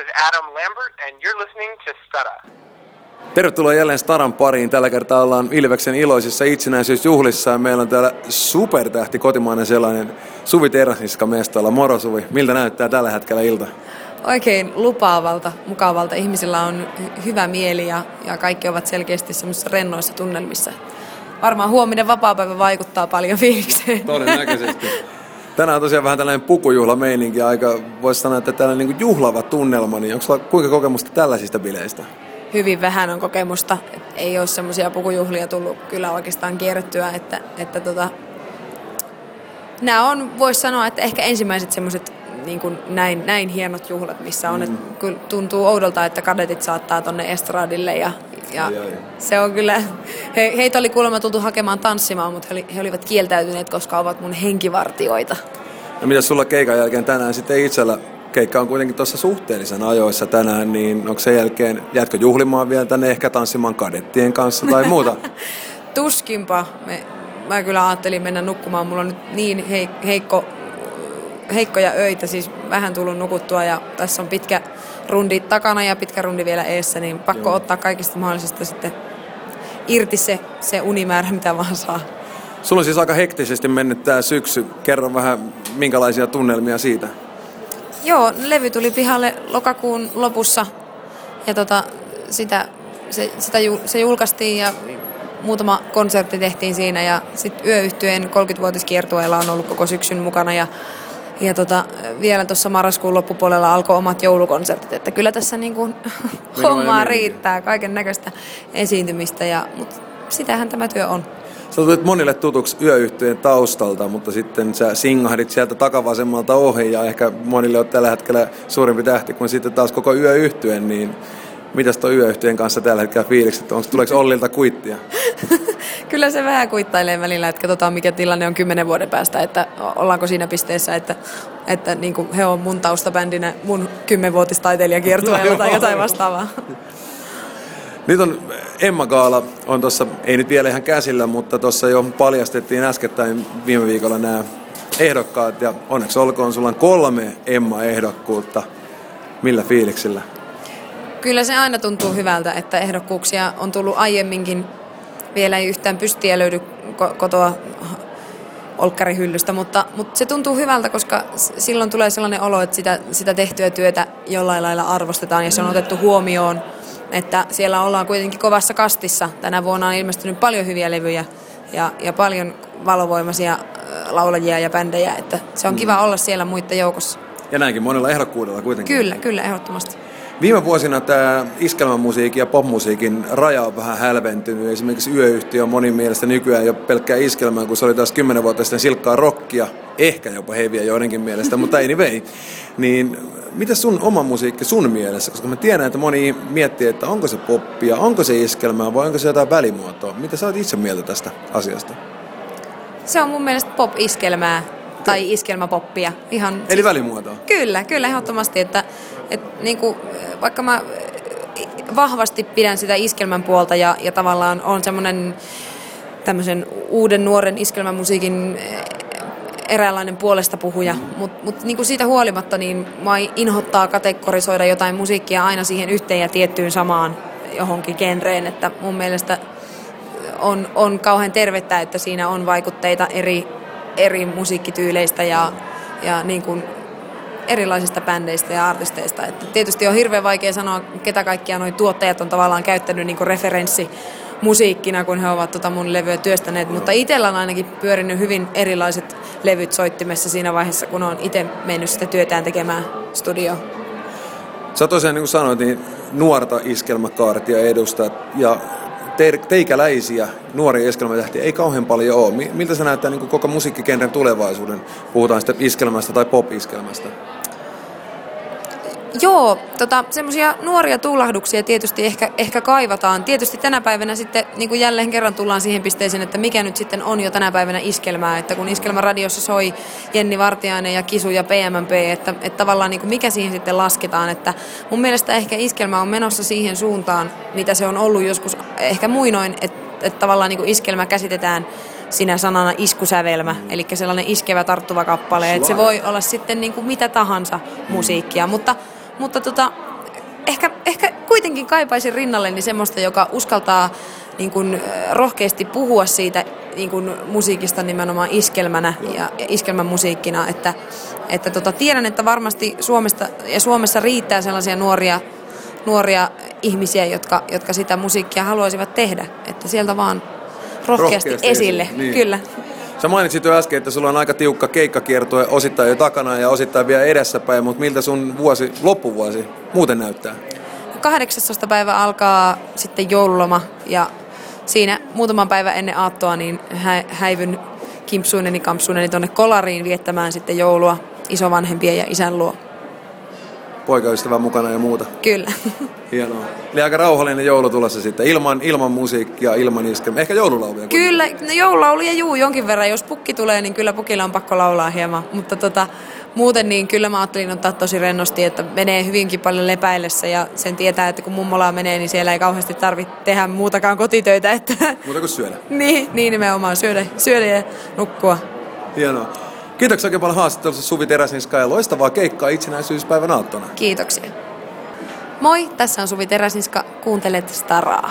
is Adam Lambert, and you're listening to Stada. Tervetuloa jälleen Staran pariin. Tällä kertaa ollaan Ilveksen iloisissa itsenäisyysjuhlissa ja meillä on täällä supertähti kotimainen sellainen Suvi Teräsniska mestalla. Moro Suvi, miltä näyttää tällä hetkellä ilta? Oikein lupaavalta, mukavalta. Ihmisillä on hy- hyvä mieli ja, ja kaikki ovat selkeästi semmoisissa rennoissa tunnelmissa. Varmaan huominen vapaapäivä vaikuttaa paljon fiilikseen. Todennäköisesti. Tänään on tosiaan vähän tällainen pukujuhlameininki, aika voisi sanoa, että tällainen niin juhlava tunnelma, niin onko sulla kuinka kokemusta tällaisista bileistä? Hyvin vähän on kokemusta. Ei ole semmoisia pukujuhlia tullut kyllä oikeastaan kierrettyä, että, että tota, nämä on, voisi sanoa, että ehkä ensimmäiset semmoiset niin kuin näin, näin hienot juhlat, missä on, mm. että kyllä tuntuu oudolta, että kadetit saattaa tonne estradille ja, ja Ai, ai. se on kyllä, he, heitä oli kuulemma tultu hakemaan tanssimaan, mutta he, oli- he olivat kieltäytyneet, koska ovat mun henkivartioita. Ja mitä sulla keikan jälkeen tänään sitten itsellä? Keikka on kuitenkin tuossa suhteellisen ajoissa tänään, niin onko sen jälkeen, jäätkö juhlimaan vielä tänne ehkä tanssimaan kadettien kanssa tai muuta? Tuskinpa. Me, mä kyllä ajattelin mennä nukkumaan. Mulla on nyt niin hei, heikko, heikkoja öitä, siis vähän tullut nukuttua ja tässä on pitkä rundi takana ja pitkä rundi vielä eessä, niin pakko Joo. ottaa kaikista mahdollisista sitten irti se, se unimäärä, mitä vaan saa. Sulla on siis aika hektisesti mennyt tämä syksy. Kerro vähän, minkälaisia tunnelmia siitä? Joo, levy tuli pihalle lokakuun lopussa ja tota, sitä, se, sitä, ju- se julkaistiin ja muutama konsertti tehtiin siinä ja sitten yöyhtyeen 30-vuotiskiertueella on ollut koko syksyn mukana ja, ja tota, vielä tuossa marraskuun loppupuolella alkoi omat joulukonsertit, että kyllä tässä niin kuin hommaa riittää, kaiken näköistä esiintymistä, ja, mutta sitähän tämä työ on. Sä tulit monille tutuksi yöyhtyjen taustalta, mutta sitten sä singahdit sieltä takavasemmalta ohi ja ehkä monille on tällä hetkellä suurempi tähti kuin sitten taas koko yöyhtyeen, niin mitäs tuo yöyhtyjen kanssa tällä hetkellä fiilikset? Onko, tuleeko Ollilta kuittia? Kyllä se vähän kuittailee välillä, että katsotaan mikä tilanne on kymmenen vuoden päästä, että ollaanko siinä pisteessä, että, että niin kuin he on mun taustabändinä mun kymmenvuotistaiteilijakiertueella tai jotain vastaavaa. Nyt on Emma Gaala, on tuossa, ei nyt vielä ihan käsillä, mutta tuossa jo paljastettiin äskettäin viime viikolla nämä ehdokkaat ja onneksi olkoon, sulla on kolme Emma-ehdokkuutta. Millä fiiliksillä? Kyllä se aina tuntuu hyvältä, että ehdokkuuksia on tullut aiemminkin. Vielä ei yhtään pystiä löydy ko- kotoa olkkarihyllystä, mutta, mutta se tuntuu hyvältä, koska silloin tulee sellainen olo, että sitä, sitä tehtyä työtä jollain lailla arvostetaan ja se on otettu huomioon, että siellä ollaan kuitenkin kovassa kastissa. Tänä vuonna on ilmestynyt paljon hyviä levyjä ja, ja paljon valovoimaisia laulajia ja bändejä, että se on kiva olla siellä muiden joukossa. Ja näinkin monella ehdokkuudella kuitenkin. Kyllä, kyllä, ehdottomasti. Viime vuosina tämä iskelmämusiikin ja popmusiikin raja on vähän hälventynyt. Esimerkiksi yöyhtiö on monin mielestä nykyään jo pelkkää iskelmää, kun se oli taas 10 vuotta sitten silkkaa rockia, ehkä jopa heviä joidenkin mielestä, mutta anyway. Niin mitä sun oma musiikki sun mielessä? Koska mä tiedän, että moni miettii, että onko se poppia, onko se iskelmää vai onko se jotain välimuotoa. Mitä sä oot itse mieltä tästä asiasta? Se on mun mielestä pop-iskelmää tai iskelmäpoppia. Ihan, Eli välimuotoa. Kyllä, kyllä ehdottomasti, että, että niin kuin, vaikka mä vahvasti pidän sitä iskelmän puolta ja, ja tavallaan on semmoinen tämmöisen uuden nuoren iskelmämusiikin eh, eräänlainen puolesta puhuja, mutta mut niin kuin siitä huolimatta niin mä inhottaa kategorisoida jotain musiikkia aina siihen yhteen ja tiettyyn samaan johonkin genreen, että mun mielestä on, on kauhean tervettä, että siinä on vaikutteita eri, eri musiikkityyleistä ja, ja niin kuin erilaisista bändeistä ja artisteista. Että tietysti on hirveän vaikea sanoa, ketä kaikkia nuo tuottajat on tavallaan käyttänyt niin referenssi musiikkina, kun he ovat tota mun levyä työstäneet, mutta itsellä on ainakin pyörinyt hyvin erilaiset levyt soittimessa siinä vaiheessa, kun on itse mennyt sitä työtään tekemään studioon. Sä tosiaan niin kuin sanoit, niin nuorta iskelmäkaartia edustat ja te- teikäläisiä nuoria iskelmätähtiä ei kauhean paljon ole. Mi- Miltä se näyttää niin koko musiikkikenren tulevaisuuden? Puhutaan sitten iskelmästä tai pop-iskelmästä. Joo, tota, semmoisia nuoria tuulahduksia tietysti ehkä, ehkä kaivataan. Tietysti tänä päivänä sitten niin kuin jälleen kerran tullaan siihen pisteeseen, että mikä nyt sitten on jo tänä päivänä iskelmää. Että kun iskelmäradiossa soi Jenni Vartiainen ja Kisu ja PMMP, että, että tavallaan niin kuin mikä siihen sitten lasketaan. Että mun mielestä ehkä iskelmä on menossa siihen suuntaan, mitä se on ollut joskus ehkä muinoin, että, että tavallaan niin kuin iskelmä käsitetään sinä sanana iskusävelmä, eli sellainen iskevä tarttuva kappale. Että se voi olla sitten niin kuin mitä tahansa musiikkia, mutta mutta tota, ehkä, ehkä kuitenkin kaipaisin rinnalleni semmoista, joka uskaltaa niin kuin, rohkeasti puhua siitä niin kuin, musiikista nimenomaan iskelmänä ja, ja iskelmän musiikkina. Että, että tota, tiedän, että varmasti Suomesta, ja Suomessa riittää sellaisia nuoria, nuoria ihmisiä, jotka, jotka sitä musiikkia haluaisivat tehdä. Että sieltä vaan rohkeasti, rohkeasti esille. esille. Niin. Kyllä. Sä mainitsit jo äsken, että sulla on aika tiukka keikkakiertue osittain jo takana ja osittain vielä edessäpäin, mutta miltä sun vuosi, loppuvuosi muuten näyttää? 18. päivä alkaa sitten joululoma ja siinä muutaman päivän ennen aattoa niin hä- häivyn kimpsuineni kampsuineni tuonne kolariin viettämään sitten joulua isovanhempien ja isän luo. Poikaystävä mukana ja muuta. Kyllä. Hienoa. Eli aika rauhallinen joulu tulossa sitten, ilman, ilman musiikkia, ilman iskelmää. Ehkä joululauluja. Kyllä, no joululauluja juu jonkin verran. Jos pukki tulee, niin kyllä pukilla on pakko laulaa hieman. Mutta tota, muuten niin kyllä mä ajattelin ottaa tosi rennosti, että menee hyvinkin paljon lepäillessä ja sen tietää, että kun mummola menee, niin siellä ei kauheasti tarvitse tehdä muutakaan kotitöitä. Että... Muuta kuin syödä. niin, niin nimenomaan, syödä, syödä ja nukkua. Hienoa. Kiitoksia oikein paljon haastattelussa Suvi Teräsinska ja loistavaa keikkaa itsenäisyyspäivän aattona. Kiitoksia. Moi, tässä on Suvi Teräsinska, kuuntelet Staraa.